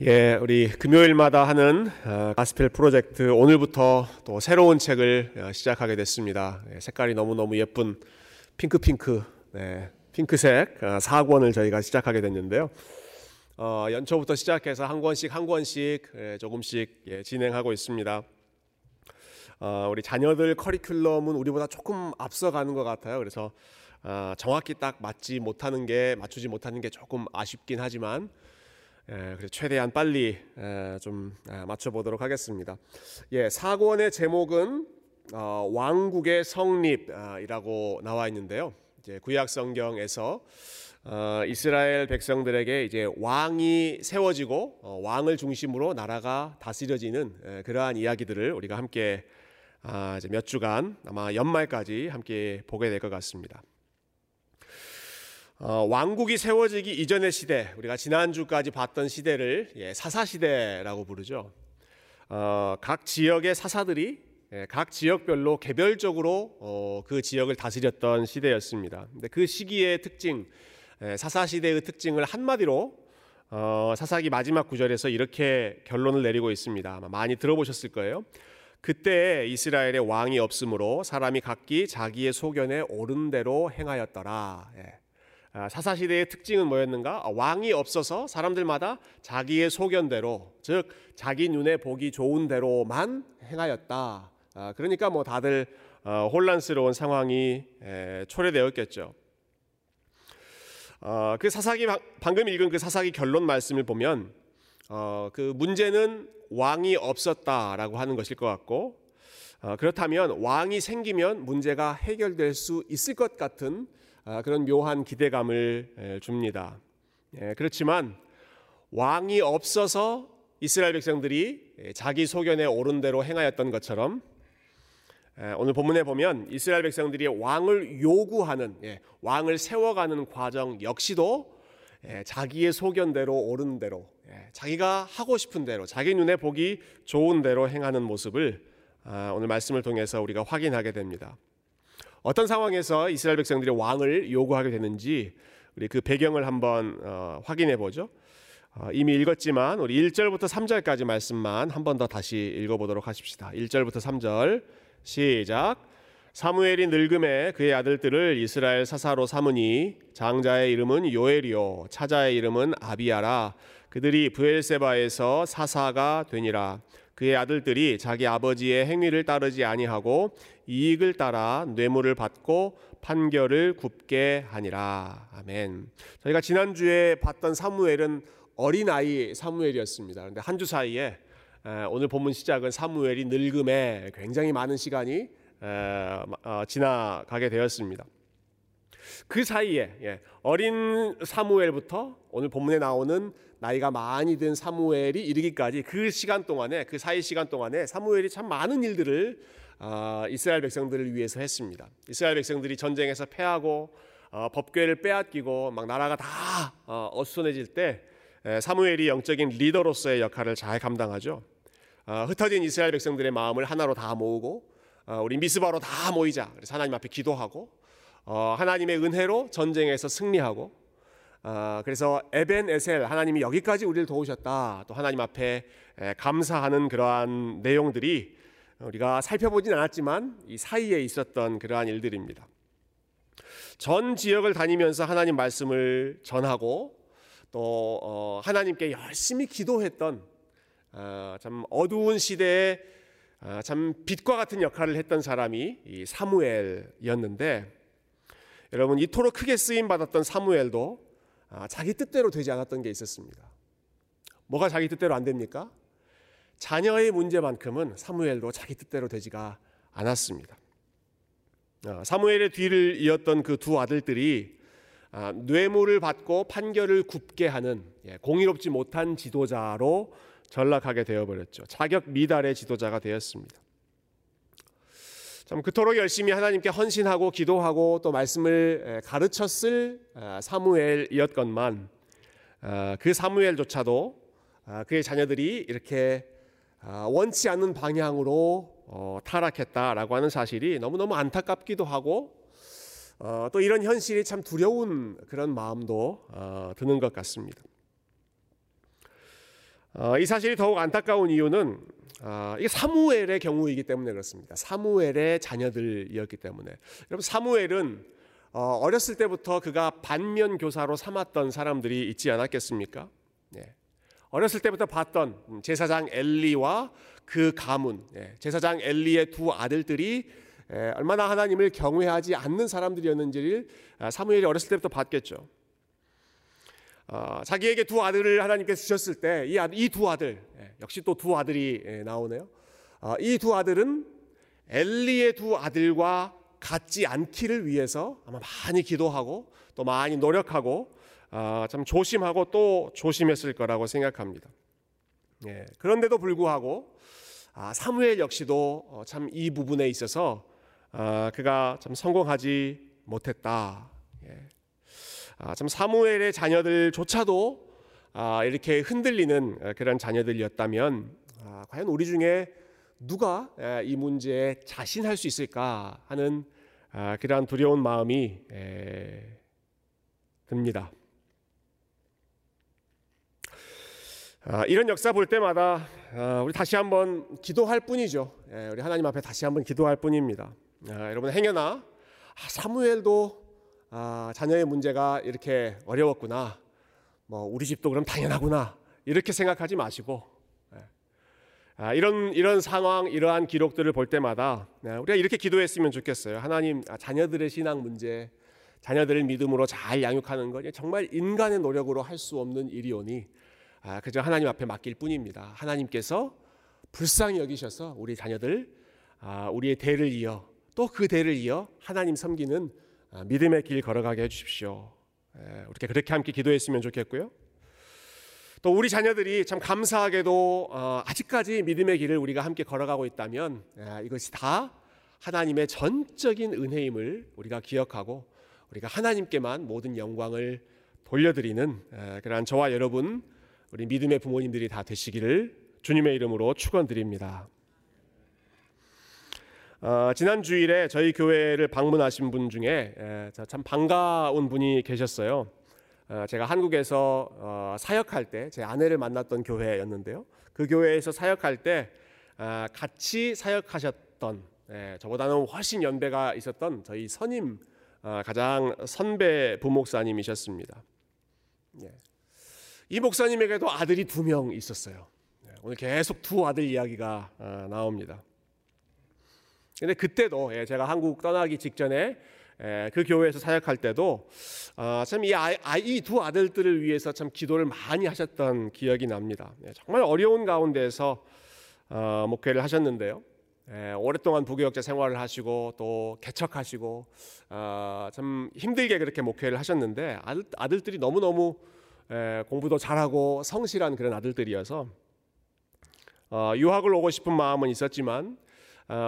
예, 우리 금요일마다 하는 어, 가스펠 프로젝트 오늘부터 또 새로운 책을 어, 시작하게 됐습니다. 예, 색깔이 너무 너무 예쁜 핑크 핑크, 네, 핑크색 어, 4권을 저희가 시작하게 됐는데요. 어, 연초부터 시작해서 한 권씩 한 권씩 예, 조금씩 예, 진행하고 있습니다. 어, 우리 자녀들 커리큘럼은 우리보다 조금 앞서가는 것 같아요. 그래서 어, 정확히 딱 맞지 못하는 게 맞추지 못하는 게 조금 아쉽긴 하지만 예, 그래서 최대한 빨리 에, 좀 아, 맞춰보도록 하겠습니다. 예, 사권의 제목은 어, 왕국의 성립이라고 나와 있는데요. 이제 구약 성경에서 어, 이스라엘 백성들에게 이제 왕이 세워지고 어, 왕을 중심으로 나라가 다스려지는 에, 그러한 이야기들을 우리가 함께 아, 이제 몇 주간 아마 연말까지 함께 보게 될 것 같습니다. 어, 왕국이 세워지기 이전의 시대, 우리가 지난주까지 봤던 시대를 예, 사사 시대라고 부르죠. 어, 각 지역의 사사들이 예, 각 지역별로 개별적으로 어, 그 지역을 다스렸던 시대였습니다. 근데 그 시기의 특징, 예, 사사 시대의 특징을 한마디로 어, 사사기 마지막 구절에서 이렇게 결론을 내리고 있습니다. 아마 많이 들어보셨을 거예요. 그때 이스라엘의 왕이 없으므로 사람이 각기 자기의 소견에 옳은 대로 행하였더라. 예. 아, 사사 시대의 특징은 뭐였는가? 아, 왕이 없어서 사람들마다 자기의 소견대로, 즉 자기 눈에 보기 좋은 대로만 행하였다. 아, 그러니까 뭐 다들 어, 혼란스러운 상황이 초래되었겠죠. 그 사사기 방금 읽은 그 사사기 결론 말씀을 보면 어, 그 문제는 왕이 없었다라고 하는 것일 것 같고 어, 그렇다면 왕이 생기면 문제가 해결될 수 있을 것 같은 아, 그런 묘한 기대감을 줍니다. 예, 그렇지만 왕이 없어서 이스라엘 백성들이 자기 소견에 옳은 대로 행하였던 것처럼 오늘 본문에 보면 이스라엘 백성들이 왕을 요구하는 예, 왕을 세워가는 과정 역시도 예, 자기의 소견대로 옳은 대로 자기가 하고 싶은 대로 자기 눈에 보기 좋은 대로 행하는 모습을 아, 오늘 말씀을 통해서 우리가 확인하게 됩니다. 어떤 상황에서 이스라엘 백성들이 왕을 요구하게 되는지 우리 그 배경을 한번 어, 확인해 보죠. 어, 이미 읽었지만 우리 1절부터 3절까지 말씀만 한 번 더 다시 읽어보도록 하십시다. 1절부터 3절 시작. 사무엘이 늙음에 그의 아들들을 이스라엘 사사로 삼으니 장자의 이름은 요엘이요 차자의 이름은 아비야라 그들이 부엘세바에서 사사가 되니라 그의 아들들이 자기 아버지의 행위를 따르지 아니하고 이익을 따라 뇌물을 받고 판결을 굽게 하니라. 아멘. 저희가 지난주에 봤던 사무엘은 어린아이 사무엘이었습니다. 그런데 한 주 사이에 오늘 본문 시작은 사무엘이 늙음에 굉장히 많은 시간이 어, 지나가게 되었습니다. 그 사이에 예, 어린 사무엘부터 오늘 본문에 나오는 나이가 많이 든 사무엘이 이르기까지 그 시간 동안에 그 사이 시간 동안에 사무엘이 참 많은 일들을 어, 이스라엘 백성들을 위해서 했습니다. 이스라엘 백성들이 전쟁에서 패하고 어, 법궤를 빼앗기고 막 나라가 다 어, 어수선해질 때 사무엘이 영적인 리더로서의 역할을 잘 감당하죠. 어, 흩어진 이스라엘 백성들의 마음을 하나로 다 모으고 어, 우리 미스바로 다 모이자. 그래서 하나님 앞에 기도하고 어, 하나님의 은혜로 전쟁에서 승리하고 어, 그래서 에벤 에셀 하나님이 여기까지 우리를 도우셨다. 또 하나님 앞에 감사하는 그러한 내용들이 우리가 살펴보진 않았지만 이 사이에 있었던 그러한 일들입니다. 전 지역을 다니면서 하나님 말씀을 전하고 또 어, 하나님께 열심히 기도했던 참 어두운 시대에 참 빛과 같은 역할을 했던 사람이 사무엘이었는데 여러분 이토록 크게 쓰임 받았던 사무엘도 아, 자기 뜻대로 되지 않았던 게 있었습니다. 뭐가 자기 뜻대로 안 됩니까? 자녀의 문제만큼은 사무엘도 자기 뜻대로 되지가 않았습니다. 아, 사무엘의 뒤를 이었던 그 두 아들들이 아, 뇌물을 받고 판결을 굽게 하는 예, 공의롭지 못한 지도자로 전락하게 되어버렸죠. 자격 미달의 지도자가 되었습니다. 참 그토록 열심히 하나님께 헌신하고 기도하고 또 말씀을 가르쳤을 사무엘이었건만 그 사무엘조차도 그의 자녀들이 이렇게 원치 않는 방향으로 어, 타락했다라고 하는 사실이 너무너무 안타깝기도 하고 어, 또 이런 현실이 참 두려운 그런 마음도 어, 드는 것 같습니다. 어, 이 사실이 더욱 안타까운 이유는 어, 이게 사무엘의 경우이기 때문에 그렇습니다. 사무엘의 자녀들이었기 때문에 여러분 사무엘은 어, 어렸을 때부터 그가 반면 교사로 삼았던 사람들이 있지 않았겠습니까? 네. 어렸을 때부터 봤던 제사장 엘리와 그 가문, 예, 제사장 엘리의 두 아들들이 예, 얼마나 하나님을 경외하지 않는 사람들이었는지를 아, 사무엘이 어렸을 때부터 봤겠죠. 어, 자기에게 두 아들을 하나님께서 주셨을 때 이두 아들 예, 역시 또 두 아들이 나오네요. 어, 이두 아들은 엘리의 두 아들과 같지 않기를 위해서 아마 많이 기도하고 또 많이 노력하고 어, 참 조심하고 또 조심했을 거라고 생각합니다. 예, 그런데도 불구하고 아, 사무엘 역시도 어, 참이 부분에 있어서 아, 그가 참 성공하지 못했다. 예. 아, 참 사무엘의 자녀들조차도 아, 이렇게 흔들리는 어, 그런 자녀들이었다면 아, 과연 우리 중에 누가 이 문제에 자신할 수 있을까 하는 아, 그러한 두려운 마음이 에, 듭니다. 아, 이런 역사 볼 때마다 아, 우리 다시 한번 기도할 뿐이죠. 예, 우리 하나님 앞에 다시 한번 기도할 뿐입니다. 아, 여러분 행여나 아, 사무엘도 아, 자녀의 문제가 이렇게 어려웠구나. 뭐 우리 집도 그럼 당연하구나. 이렇게 생각하지 마시고 예. 아, 이런 이런 상황, 이러한 기록들을 볼 때마다 네, 우리가 이렇게 기도했으면 좋겠어요. 하나님, 아, 자녀들의 신앙 문제, 자녀들을 믿음으로 잘 양육하는 것 정말 인간의 노력으로 할 수 없는 일이오니 아, 그저 하나님 앞에 맡길 뿐입니다. 하나님께서 불쌍히 여기셔서 우리 자녀들 아, 우리의 대를 이어 또 그 대를 이어 하나님 섬기는 아, 믿음의 길 걸어가게 해주십시오. 예, 우리 그렇게 함께 기도했으면 좋겠고요. 또 우리 자녀들이 참 감사하게도 어, 아직까지 믿음의 길을 우리가 함께 걸어가고 있다면 예, 이것이 다 하나님의 전적인 은혜임을 우리가 기억하고 우리가 하나님께만 모든 영광을 돌려드리는 예, 그러한 저와 여러분 우리 믿음의 부모님들이 다 되시기를 주님의 이름으로 축원드립니다. 어, 지난 주일에 저희 교회를 방문하신 분 중에 에, 참 반가운 분이 계셨어요. 어, 제가 한국에서 어, 사역할 때 제 아내를 만났던 교회였는데요. 그 교회에서 사역할 때 어, 같이 사역하셨던 에, 저보다는 훨씬 연배가 있었던 저희 선임 어, 가장 선배 부목사님이셨습니다. 예. 이 목사님에게도 아들이 두 명 있었어요. 네, 오늘 계속 두 아들 이야기가 아, 나옵니다. 근데 그때도 예, 제가 한국 떠나기 직전에 예, 그 교회에서 사역할 때도 아, 참이 두 아들들을 위해서 참 기도를 많이 하셨던 기억이 납니다. 예, 정말 어려운 가운데서 어, 목회를 하셨는데요. 오랫동안 부교역자 생활을 하시고 또 개척하시고 아, 참 힘들게 그렇게 목회를 하셨는데 아들, 들이 너무 너무 공부도 잘하고 성실한 그런 아들들이어서 어, 유학을 오고 싶은 마음은 있었지만 어,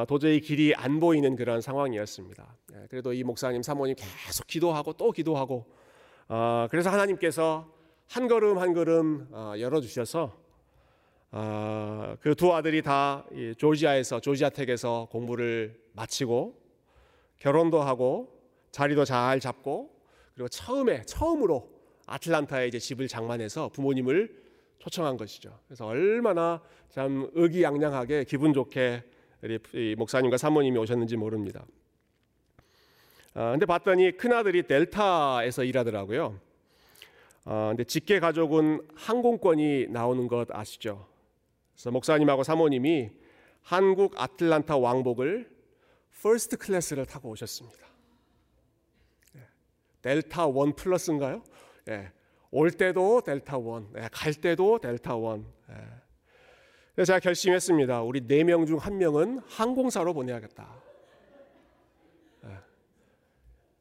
도저히 길이 안 보이는 그런 상황이었습니다. 예, 그래도 이 목사님 사모님 계속 기도하고 또 기도하고 어, 그래서 하나님께서 한 걸음 한 걸음 열어 주셔서 그 두 아들이 다 조지아에서 조지아텍에서 공부를 마치고 결혼도 하고 자리도 잘 잡고 그리고 처음에 처음으로 아틀란타에 이제 집을 장만해서 부모님을 초청한 것이죠. 그래서 얼마나 참 의기양양하게 기분 좋게 우리 목사님과 사모님이 오셨는지 모릅니다. 아, 근데 봤더니 큰 아들이 델타에서 일하더라고요. 아, 근데 직계 가족은 항공권이 나오는 것 아시죠? 그래서 목사님하고 사모님이 한국 아틀란타 왕복을 first class를 타고 오셨습니다. 네. 델타 원 플러스인가요? 예, 올 때도 델타 원, 예, 갈 때도 델타 원. 예. 그래서 제가 결심했습니다. 우리 네 명 중 한 명은 항공사로 보내야겠다. 예.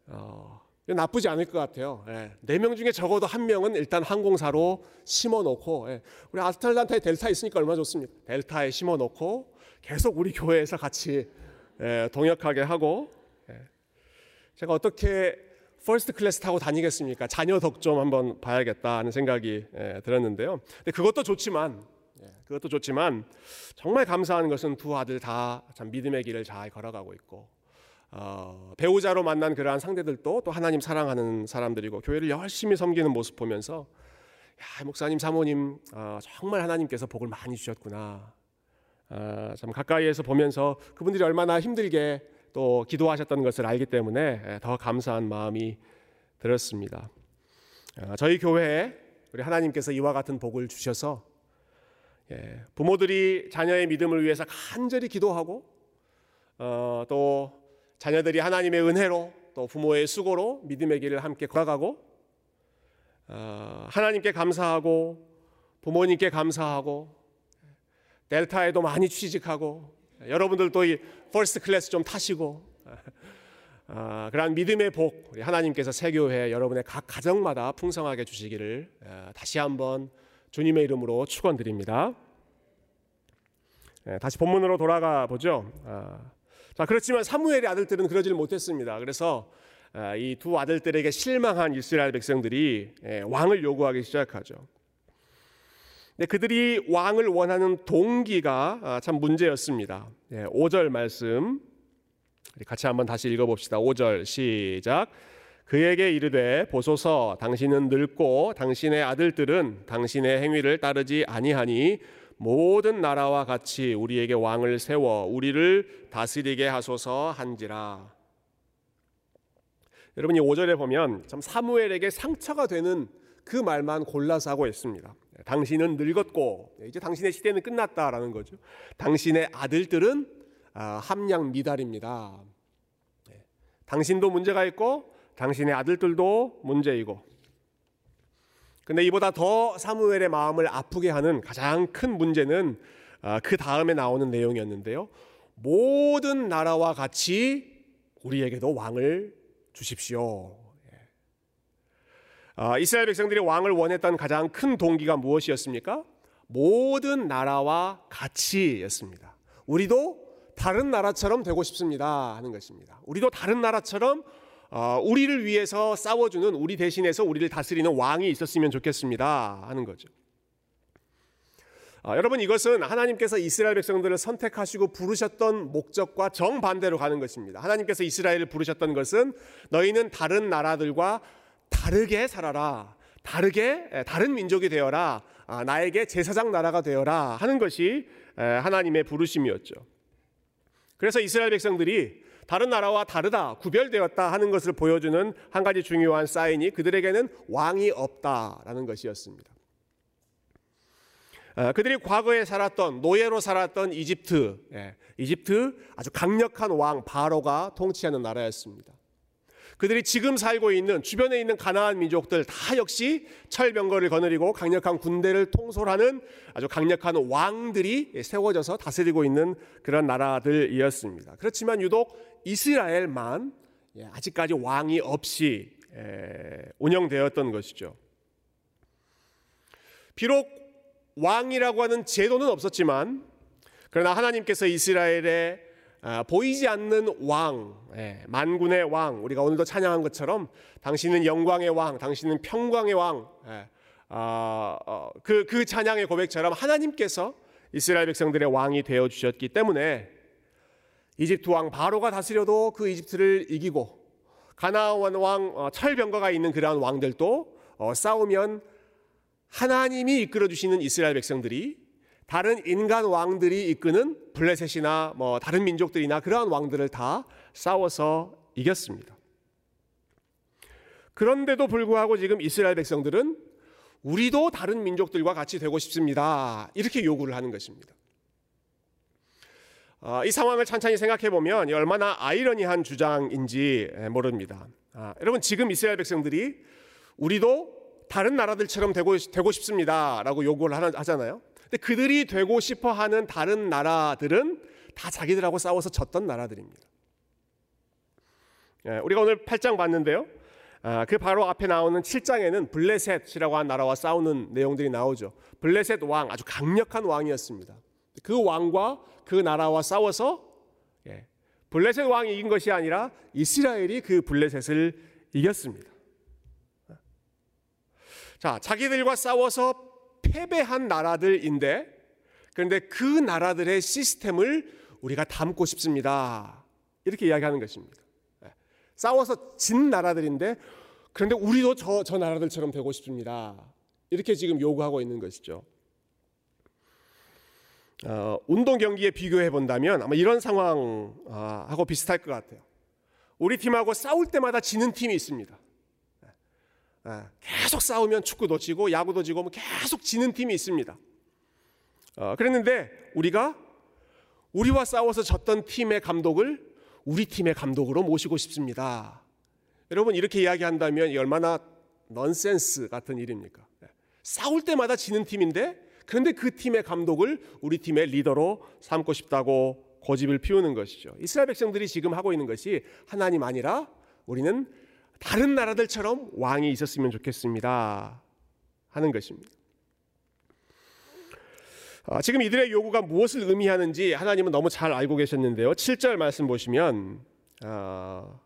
어, 나쁘지 않을 것 같아요. 예. 네명 중에 적어도 한 명은 일단 항공사로 심어놓고 예. 우리 아틀란타에 델타 있으니까 얼마나 좋습니까? 델타에 심어놓고 계속 우리 교회에서 같이 예, 동역하게 하고 예. 제가 어떻게 first class 타고 다니겠습니까? 자녀 덕 좀 한번 봐야겠다 하는 생각이 예, 들었는데요. 근데 그것도 좋지만 예, 그것도 좋지만 정말 감사한 것은 두 아들 다 참 믿음의 길을 잘 걸어가고 있고 어, 배우자로 만난 그러한 상대들도 또 하나님 사랑하는 사람들이고 교회를 열심히 섬기는 모습 보면서 야, 목사님, 사모님, 어, 정말 하나님께서 복을 많이 주셨구나. 어, 참 가까이에서 보면서 그분들이 얼마나 힘들게 또 기도하셨던 것을 알기 때문에 예, 더 감사한 마음이 들었습니다. 어, 저희 교회에 우리 하나님께서 이와 같은 복을 주셔서 예, 부모들이 자녀의 믿음을 위해서 간절히 기도하고 어, 또 자녀들이 하나님의 은혜로 또 부모의 수고로 믿음의 길을 함께 걸어가고 어, 하나님께 감사하고 부모님께 감사하고 델타에도 많이 취직하고 여러분들도 이 first class 좀 타시고 어, 그러한 믿음의 복 우리 하나님께서 새교회 여러분의 각 가정마다 풍성하게 주시기를 어, 다시 한번 주님의 이름으로 축원드립니다. 네, 다시 본문으로 돌아가 보죠. 어, 자 그렇지만 사무엘의 아들들은 그러질 못했습니다. 그래서 어, 이두 아들들에게 실망한 이스라엘 백성들이 예, 왕을 요구하기 시작하죠. 네, 그들이 왕을 원하는 동기가 아, 참 문제였습니다. 5절 말씀 같이 한번 다시 읽어봅시다. 5절 시작. 그에게 이르되 보소서 당신은 늙고 당신의 아들들은 당신의 행위를 따르지 아니하니 모든 나라와 같이 우리에게 왕을 세워 우리를 다스리게 하소서 한지라. 여러분 이 5절에 보면 참 사무엘에게 상처가 되는 그 말만 골라서 하고 있습니다. 당신은 늙었고 이제 당신의 시대는 끝났다라는 거죠. 당신의 아들들은 아, 함량 미달입니다. 네. 당신도 문제가 있고 당신의 아들들도 문제이고. 근데 이보다 더 사무엘의 마음을 아프게 하는 가장 큰 문제는 아, 그 다음에 나오는 내용이었는데요. 모든 나라와 같이 우리에게도 왕을 주십시오. 아, 이스라엘 백성들이 왕을 원했던 가장 큰 동기가 무엇이었습니까? 모든 나라와 같이였습니다. 우리도 다른 나라처럼 되고 싶습니다 하는 것입니다. 우리도 다른 나라처럼 어, 우리를 위해서 싸워주는 우리 대신해서 우리를 다스리는 왕이 있었으면 좋겠습니다 하는 거죠. 아, 여러분 이것은 하나님께서 이스라엘 백성들을 선택하시고 부르셨던 목적과 정반대로 가는 것입니다. 하나님께서 이스라엘을 부르셨던 것은 너희는 다른 나라들과 다르게 살아라. 다르게 다른 민족이 되어라. 아, 나에게 제사장 나라가 되어라 하는 것이 하나님의 부르심이었죠. 그래서 이스라엘 백성들이 다른 나라와 다르다, 구별되었다 하는 것을 보여주는 한 가지 중요한 사인이 그들에게는 왕이 없다라는 것이었습니다. 아, 그들이 과거에 살았던 노예로 살았던 이집트, 예, 이집트 아주 강력한 왕 바로가 통치하는 나라였습니다. 그들이 지금 살고 있는 주변에 있는 가나안 민족들 다 역시 철병거를 거느리고 강력한 군대를 통솔하는 아주 강력한 왕들이 세워져서 다스리고 있는 그런 나라들이었습니다. 그렇지만 유독 이스라엘만 예, 아직까지 왕이 없이 운영되었던 것이죠. 비록 왕이라고 하는 제도는 없었지만 그러나 하나님께서 이스라엘의 아, 보이지 않는 왕, 예, 만군의 왕, 우리가 오늘도 찬양한 것처럼 당신은 영광의 왕, 당신은 평광의 왕, 예, 아, 어, 그, 그 찬양의 고백처럼 하나님께서 이스라엘 백성들의 왕이 되어 주셨기 때문에 이집트 왕 바로가 다스려도 그 이집트를 이기고 가나안 왕 어, 철병거가 있는 그러한 왕들도 어, 싸우면 하나님이 이끌어 주시는 이스라엘 백성들이 다른 인간 왕들이 이끄는 블레셋이나 뭐 다른 민족들이나 그러한 왕들을 다 싸워서 이겼습니다. 그런데도 불구하고 지금 이스라엘 백성들은 우리도 다른 민족들과 같이 되고 싶습니다. 이렇게 요구를 하는 것입니다. 아, 이 상황을 찬찬히 생각해 보면 얼마나 아이러니한 주장인지 모릅니다. 아, 여러분 지금 이스라엘 백성들이 우리도 다른 나라들처럼 되고, 되고 싶습니다라고 요구를 하잖아요. 근데 그들이 되고 싶어 하는 다른 나라들은 다 자기들하고 싸워서 졌던 나라들입니다. 예, 우리가 오늘 8장 봤는데요. 아, 그 바로 앞에 나오는 7장에는 블레셋이라고 한 나라와 싸우는 내용들이 나오죠. 블레셋 왕, 아주 강력한 왕이었습니다. 그 왕과 그 나라와 싸워서 예, 블레셋 왕이 이긴 것이 아니라 이스라엘이 그 블레셋을 이겼습니다. 자, 자기들과 싸워서 패배한 나라들인데 그런데 그 나라들의 시스템을 우리가 담고 싶습니다. 이렇게 이야기하는 것입니다. 예. 싸워서 진 나라들인데 그런데 우리도 저, 저 나라들처럼 되고 싶습니다. 이렇게 지금 요구하고 있는 것이죠. 어, 운동 경기에 비교해 본다면 아마 이런 상황하고 비슷할 것 같아요. 우리 팀하고 싸울 때마다 지는 팀이 있습니다. 예, 계속 싸우면 축구도 지고 야구도 지고 뭐 계속 지는 팀이 있습니다. 어, 그랬는데 우리가 우리와 싸워서 졌던 팀의 감독을 우리 팀의 감독으로 모시고 싶습니다. 여러분 이렇게 이야기한다면 얼마나 넌센스 같은 일입니까? 예, 싸울 때마다 지는 팀인데 그런데 그 팀의 감독을 우리 팀의 리더로 삼고 싶다고 고집을 피우는 것이죠. 이스라엘 백성들이 지금 하고 있는 것이 하나님 아니라 우리는 다른 나라들처럼 왕이 있었으면 좋겠습니다. 하는 것입니다. 아, 지금 이들의 요구가 무엇을 의미하는지 하나님은 너무 잘 알고 계셨는데요. 7절 말씀 보시면 아,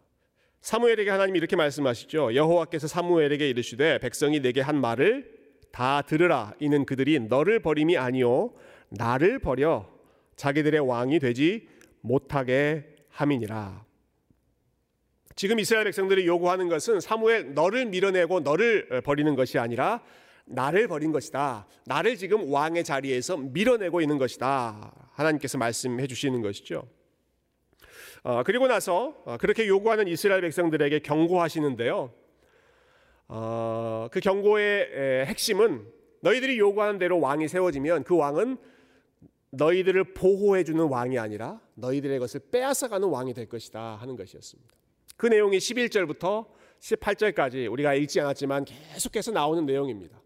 사무엘에게 하나님이 이렇게 말씀하시죠. 여호와께서 사무엘에게 이르시되 백성이 내게 한 말을 다 들으라. 이는 그들이 너를 버림이 아니요 나를 버려 자기들의 왕이 되지 못하게 함이니라. 지금 이스라엘 백성들이 요구하는 것은 사무엘 너를 밀어내고 너를 버리는 것이 아니라 나를 버린 것이다. 나를 지금 왕의 자리에서 밀어내고 있는 것이다. 하나님께서 말씀해 주시는 것이죠. 어, 그리고 나서 어, 그렇게 요구하는 이스라엘 백성들에게 경고하시는데요. 어, 그 경고의 핵심은 너희들이 요구하는 대로 왕이 세워지면 그 왕은 너희들을 보호해 주는 왕이 아니라 너희들의 것을 빼앗아 가는 왕이 될 것이다 하는 것이었습니다. 그 내용이 11절부터 18절까지 우리가 읽지 않았지만 계속해서 나오는 내용입니다.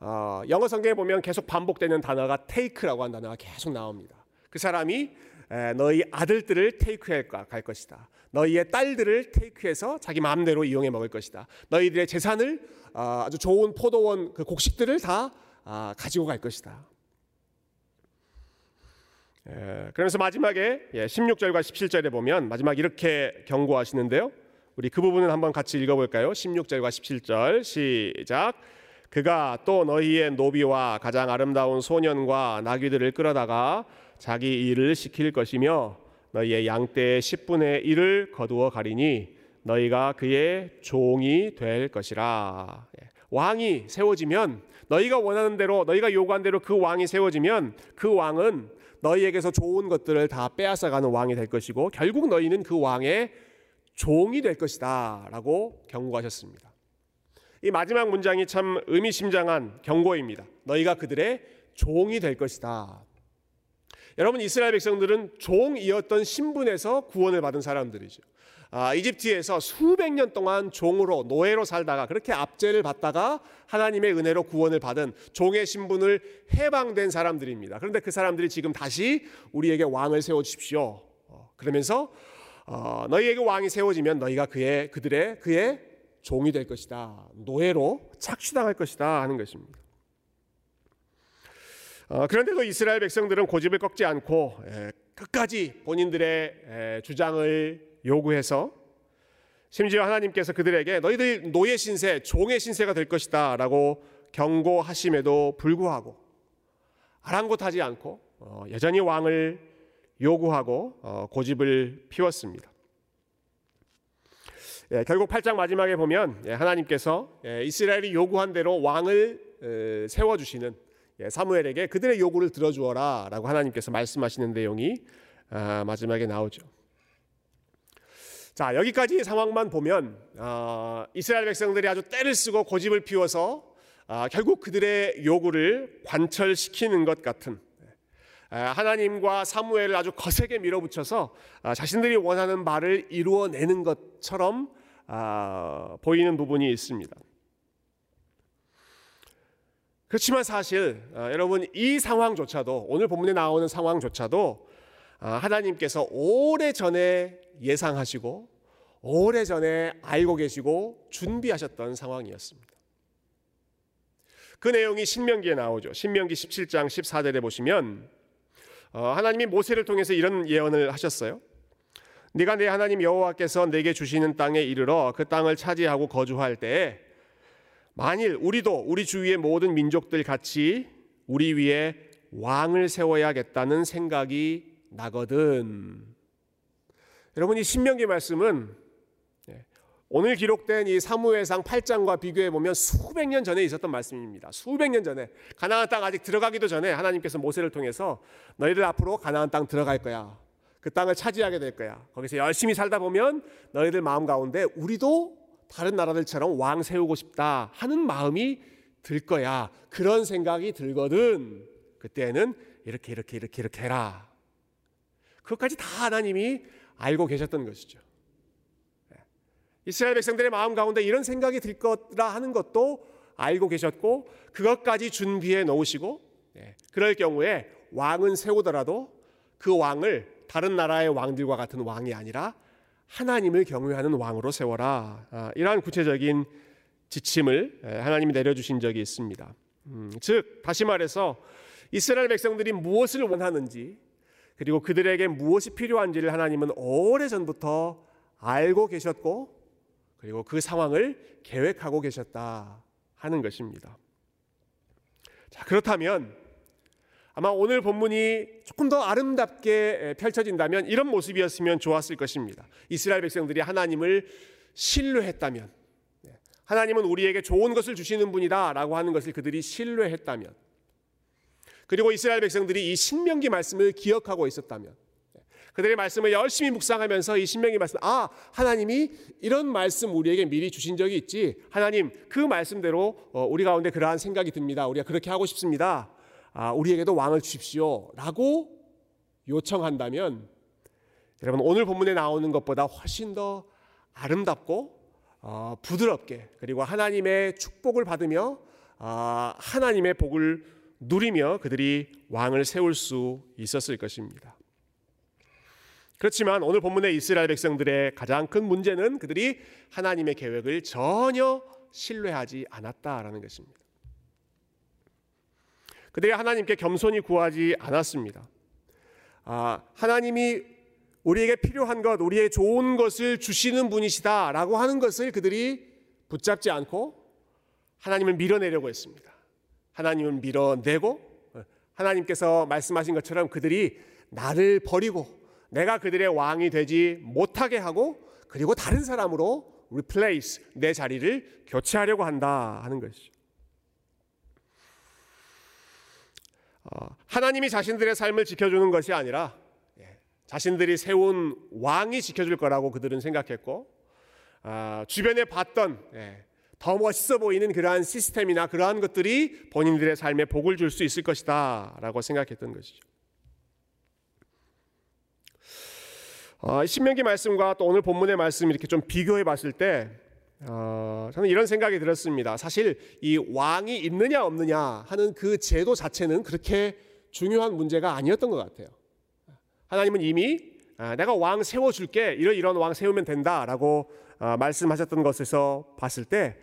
어, 영어 성경에 보면 계속 반복되는 단어가 take라고 한 단어가 계속 나옵니다. 그 사람이 에, 너희 아들들을 테이크할 것이다. 너희의 딸들을 테이크해서 자기 마음대로 이용해 먹을 것이다. 너희들의 재산을 어, 아주 좋은 포도원 그 곡식들을 다 아, 가지고 갈 것이다. 예, 그러면서 마지막에 16절과 예, 17절에 보면 마지막 이렇게 경고하시는데요. 우리 그 부분을 한번 같이 읽어볼까요? 16절과 17절 시작. 그가 또 너희의 노비와 가장 아름다운 소년과 나귀들을 끌어다가 자기 일을 시킬 것이며 너희의 양떼의 10분의 1을 거두어 가리니 너희가 그의 종이 될 것이라. 예, 왕이 세워지면 너희가 원하는 대로 너희가 요구한 대로 그 왕이 세워지면 그 왕은 너희에게서 좋은 것들을 다 빼앗아 가는 왕이 될 것이고 결국 너희는 그 왕의 종이 될 것이다라고 경고하셨습니다. 이 마지막 문장이 참 의미심장한 경고입니다. 너희가 그들의 종이 될 것이다. 여러분 이스라엘 백성들은 종이었던 신분에서 구원을 받은 사람들이죠. 아, 이집트에서 수백 년 동안 종으로 노예로 살다가 그렇게 압제를 받다가 하나님의 은혜로 구원을 받은 종의 신분을 해방된 사람들입니다. 그런데 그 사람들이 지금 다시 우리에게 왕을 세워 주십시오. 어, 그러면서 어, 너희에게 왕이 세워지면 너희가 그의 그들의 그의 종이 될 것이다. 노예로 착취당할 것이다 하는 것입니다. 어, 그런데도 이스라엘 백성들은 고집을 꺾지 않고 에, 끝까지 본인들의 에, 주장을 요구해서 심지어 하나님께서 그들에게 너희들 노예 신세, 종의 신세가 될 것이다 라고 경고하심에도 불구하고 아랑곳하지 않고 어, 여전히 왕을 요구하고 어, 고집을 피웠습니다. 예, 결국 8장 마지막에 보면 예, 하나님께서 예, 이스라엘이 요구한 대로 왕을 세워 주시는 사무엘에게 그들의 요구를 들어주어라라고 하나님께서 말씀하시는 내용이 아, 마지막에 나오죠. 자 여기까지 상황만 보면 어, 이스라엘 백성들이 아주 때를 쓰고 고집을 피워서 어, 결국 그들의 요구를 관철시키는 것 같은 에, 하나님과 사무엘을 아주 거세게 밀어붙여서 어, 자신들이 원하는 말을 이루어내는 것처럼 어, 보이는 부분이 있습니다. 그렇지만 사실 어, 여러분 이 상황조차도 오늘 본문에 나오는 상황조차도 어, 하나님께서 오래 전에 예상하시고 오래 전에 알고 계시고 준비하셨던 상황이었습니다. 그 내용이 신명기에 나오죠. 신명기 17장 14절에 보시면 어, 하나님이 모세를 통해서 이런 예언을 하셨어요. 네가 내 하나님 여호와께서 내게 주시는 땅에 이르러 그 땅을 차지하고 거주할 때에 만일 우리도 우리 주위의 모든 민족들 같이 우리 위에 왕을 세워야겠다는 생각이 나거든. 여러분 이 신명기 말씀은 오늘 기록된 이 사무엘상 8장과 비교해 보면 수백 년 전에 있었던 말씀입니다. 수백 년 전에 가나안 땅 아직 들어가기도 전에 하나님께서 모세를 통해서 너희들 앞으로 가나안 땅 들어갈 거야. 그 땅을 차지하게 될 거야. 거기서 열심히 살다 보면 너희들 마음 가운데 우리도 다른 나라들처럼 왕 세우고 싶다 하는 마음이 들 거야. 그런 생각이 들거든. 그때는 이렇게 이렇게 이렇게 이렇게 해라. 그것까지 다 하나님이 알고 계셨던 것이죠. 네. 이스라엘 백성들의 마음 가운데 이런 생각이 들 거라 하는 것도 알고 계셨고 그것까지 준비해 놓으시고 네. 그럴 경우에 왕은 세우더라도 그 왕을 다른 나라의 왕들과 같은 왕이 아니라 하나님을 경외하는 왕으로 세워라. 아, 이러한 구체적인 지침을 하나님이 내려주신 적이 있습니다. 음, 즉 다시 말해서 이스라엘 백성들이 무엇을 원하는지 그리고 그들에게 무엇이 필요한지를 하나님은 오래 전부터 알고 계셨고 그리고 그 상황을 계획하고 계셨다 하는 것입니다. 자 그렇다면 아마 오늘 본문이 조금 더 아름답게 펼쳐진다면 이런 모습이었으면 좋았을 것입니다. 이스라엘 백성들이 하나님을 신뢰했다면, 네, 하나님은 우리에게 좋은 것을 주시는 분이다라고 하는 것을 그들이 신뢰했다면, 그리고 이스라엘 백성들이 이 신명기 말씀을 기억하고 있었다면, 네, 그들의 말씀을 열심히 묵상하면서 이 신명기 말씀, 아, 하나님이 이런 말씀 우리에게 미리 주신 적이 있지. 하나님, 그 말씀대로 어, 우리 가운데 그러한 생각이 듭니다. 우리가 그렇게 하고 싶습니다. 아, 우리에게도 왕을 주십시오라고 요청한다면 여러분 오늘 본문에 나오는 것보다 훨씬 더 아름답고 어, 부드럽게 그리고 하나님의 축복을 받으며 어, 하나님의 복을 누리며 그들이 왕을 세울 수 있었을 것입니다. 그렇지만 오늘 본문의 이스라엘 백성들의 가장 큰 문제는 그들이 하나님의 계획을 전혀 신뢰하지 않았다라는 것입니다. 그들이 하나님께 겸손히 구하지 않았습니다. 아, 하나님이 우리에게 필요한 것, 우리의 좋은 것을 주시는 분이시다라고 하는 것을 그들이 붙잡지 않고 하나님을 밀어내려고 했습니다. 하나님을 밀어내고 하나님께서 말씀하신 것처럼 그들이 나를 버리고 내가 그들의 왕이 되지 못하게 하고 그리고 다른 사람으로 replace 내 자리를 교체하려고 한다 하는 것이죠. 하나님이 자신들의 삶을 지켜주는 것이 아니라 예, 자신들이 세운 왕이 지켜줄 거라고 그들은 생각했고 아, 주변에 봤던 예, 더 멋있어 보이는 그러한 시스템이나 그러한 것들이 본인들의 삶에 복을 줄 수 있을 것이다 라고 생각했던 것이죠. 어, 신명기 말씀과 또 오늘 본문의 말씀 이렇게 좀 비교해 봤을 때 어, 저는 이런 생각이 들었습니다. 사실 이 왕이 있느냐 없느냐 하는 그 제도 자체는 그렇게 중요한 문제가 아니었던 것 같아요. 하나님은 이미 아, 내가 왕 세워줄게 이런 이런 왕 세우면 된다라고 어, 말씀하셨던 것에서 봤을 때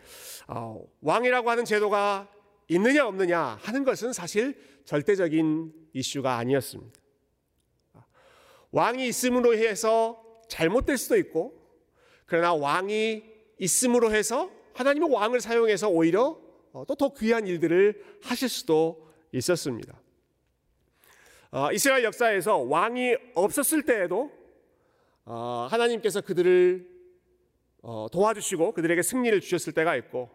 어, 왕이라고 하는 제도가 있느냐 없느냐 하는 것은 사실 절대적인 이슈가 아니었습니다. 왕이 있음으로 해서 잘못될 수도 있고 그러나 왕이 있음으로 해서 하나님의 왕을 사용해서 오히려 어, 또더 귀한 일들을 하실 수도 있었습니다. 어, 이스라엘 역사에서 왕이 없었을 때에도 어, 하나님께서 그들을 도와주시고 그들에게 승리를 주셨을 때가 있고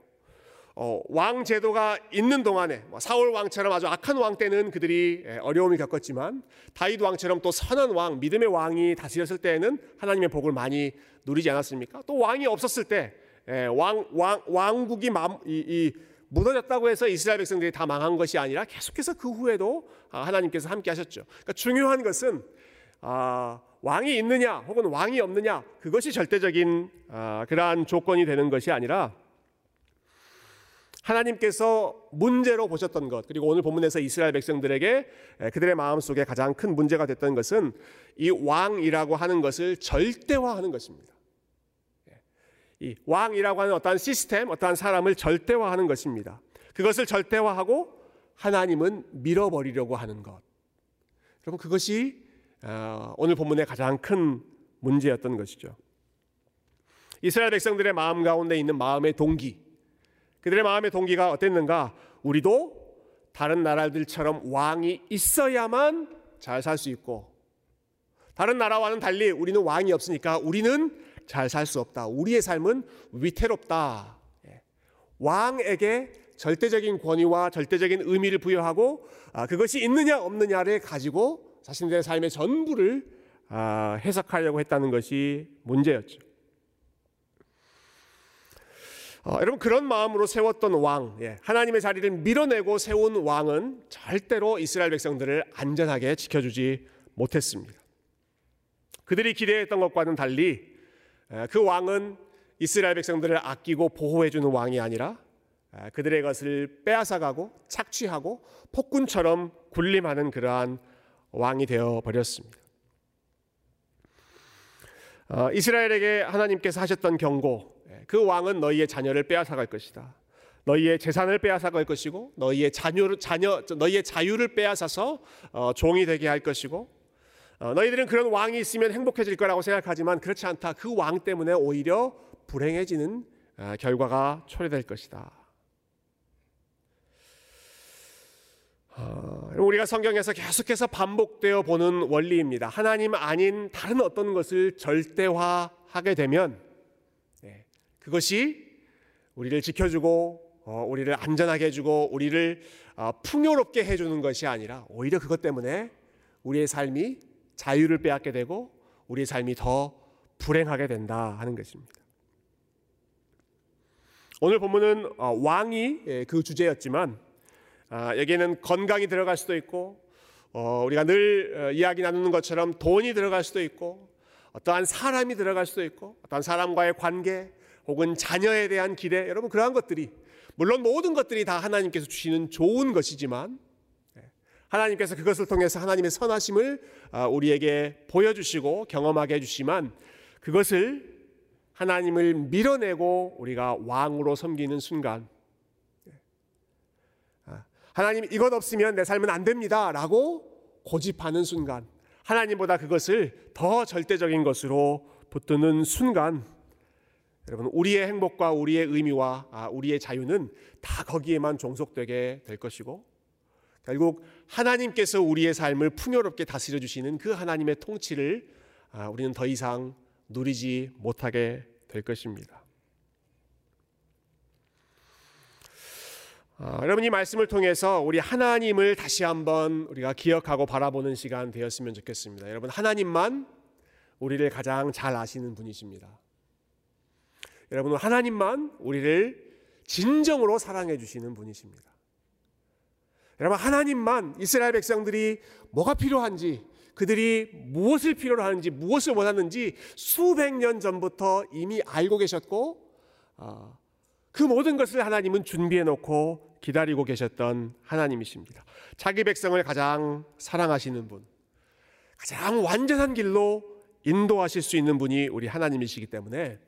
왕 제도가 있는 동안에 뭐 사울 왕처럼 아주 악한 왕 때는 그들이 예, 어려움을 겪었지만 다윗 왕처럼 또 선한 왕 믿음의 왕이 다스렸을 때에는 하나님의 복을 많이 누리지 않았습니까? 또 왕이 없었을 때 예, 왕, 왕, 왕국이 마, 이, 이, 무너졌다고 해서 이스라엘 백성들이 다 망한 것이 아니라 계속해서 그 후에도 아, 하나님께서 함께 하셨죠. 그러니까 중요한 것은 아, 왕이 있느냐 혹은 왕이 없느냐 그것이 절대적인 아, 그러한 조건이 되는 것이 아니라 하나님께서 문제로 보셨던 것 그리고 오늘 본문에서 이스라엘 백성들에게 그들의 마음 속에 가장 큰 문제가 됐던 것은 이 왕이라고 하는 것을 절대화하는 것입니다. 이 왕이라고 하는 어떠한 시스템, 어떠한 사람을 절대화하는 것입니다. 그것을 절대화하고 하나님은 밀어버리려고 하는 것. 여러분 그것이 어, 오늘 본문의 가장 큰 문제였던 것이죠. 이스라엘 백성들의 마음 가운데 있는 마음의 동기, 그들의 마음의 동기가 어땠는가? 우리도 다른 나라들처럼 왕이 있어야만 잘 살 수 있고, 다른 나라와는 달리 우리는 왕이 없으니까 우리는 잘 살 수 없다. 우리의 삶은 위태롭다. 예. 왕에게 절대적인 권위와 절대적인 의미를 부여하고 아, 그것이 있느냐 없느냐를 가지고 자신들의 삶의 전부를 아, 해석하려고 했다는 것이 문제였죠. 어, 여러분 그런 마음으로 세웠던 왕, 예, 하나님의 자리를 밀어내고 세운 왕은 절대로 이스라엘 백성들을 안전하게 지켜주지 못했습니다. 그들이 기대했던 것과는 달리 예, 그 왕은 이스라엘 백성들을 아끼고 보호해주는 왕이 아니라 예, 그들의 것을 빼앗아가고 착취하고 폭군처럼 군림하는 그러한 왕이 되어 버렸습니다. 어, 이스라엘에게 하나님께서 하셨던 경고, 그 왕은 너희의 자녀를 빼앗아갈 것이다. 너희의 재산을 빼앗아갈 것이고 너희의 자녀, 자녀 너희의 자유를 빼앗아서 어, 종이 되게 할 것이고 어, 너희들은 그런 왕이 있으면 행복해질 거라고 생각하지만 그렇지 않다. 그 왕 때문에 오히려 불행해지는 어, 결과가 초래될 것이다. 어, 우리가 성경에서 계속해서 반복되어 보는 원리입니다. 하나님 아닌 다른 어떤 것을 절대화하게 되면 네, 그것이 우리를 지켜주고 어, 우리를 안전하게 해주고 우리를 어, 풍요롭게 해주는 것이 아니라 오히려 그것 때문에 우리의 삶이 자유를 빼앗게 되고 우리의 삶이 더 불행하게 된다 하는 것입니다. 오늘 본문은 왕이 예, 그 주제였지만 아, 여기에는 건강이 들어갈 수도 있고 어, 우리가 늘 어, 이야기 나누는 것처럼 돈이 들어갈 수도 있고 어떠한 사람이 들어갈 수도 있고 어떠한 사람과의 관계 혹은 자녀에 대한 기대 여러분 그러한 것들이 물론 모든 것들이 다 하나님께서 주시는 좋은 것이지만 예, 하나님께서 그것을 통해서 하나님의 선하심을 아, 우리에게 보여주시고 경험하게 해주시만 그것을 하나님을 밀어내고 우리가 왕으로 섬기는 순간 하나님 이것 없으면 내 삶은 안 됩니다 라고 고집하는 순간 하나님보다 그것을 더 절대적인 것으로 붙드는 순간 여러분 우리의 행복과 우리의 의미와 아, 우리의 자유는 다 거기에만 종속되게 될 것이고 결국 하나님께서 우리의 삶을 풍요롭게 다스려 주시는 그 하나님의 통치를 아, 우리는 더 이상 누리지 못하게 될 것입니다. 어, 여러분 이 말씀을 통해서 우리 하나님을 다시 한번 우리가 기억하고 바라보는 시간 되었으면 좋겠습니다. 여러분 하나님만 우리를 가장 잘 아시는 분이십니다. 여러분 하나님만 우리를 진정으로 사랑해 주시는 분이십니다. 여러분 하나님만 이스라엘 백성들이 뭐가 필요한지 그들이 무엇을 필요로 하는지 무엇을 원하는지 수백 년 전부터 이미 알고 계셨고 어, 그 모든 것을 하나님은 준비해 놓고 기다리고 계셨던 하나님이십니다. 자기 백성을 가장 사랑하시는 분, 가장 완전한 길로 인도하실 수 있는 분이 우리 하나님이시기 때문에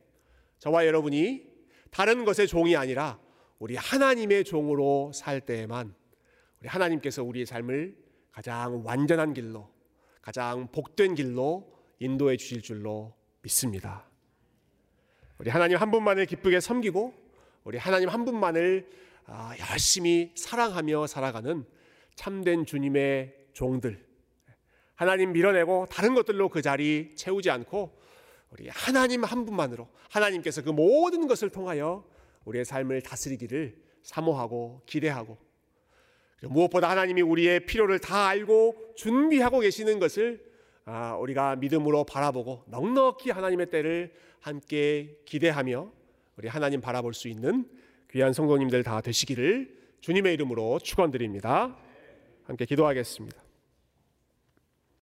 저와 여러분이 다른 것의 종이 아니라 우리 하나님의 종으로 살 때에만 우리 하나님께서 우리의 삶을 가장 완전한 길로, 가장 복된 길로 인도해 주실 줄로 믿습니다. 우리 하나님 한 분만을 기쁘게 섬기고 우리 하나님 한 분만을 아, 열심히 사랑하며 살아가는 참된 주님의 종들. 하나님 밀어내고 다른 것들로 그 자리 채우지 않고 우리 하나님 한 분만으로 하나님께서 그 모든 것을 통하여 우리의 삶을 다스리기를 사모하고 기대하고 무엇보다 하나님이 우리의 필요를 다 알고 준비하고 계시는 것을 아, 우리가 믿음으로 바라보고 넉넉히 하나님의 때를 함께 기대하며 우리 하나님 바라볼 수 있는 귀한 성도님들 다 되시기를 주님의 이름으로 축원드립니다. 함께 기도하겠습니다.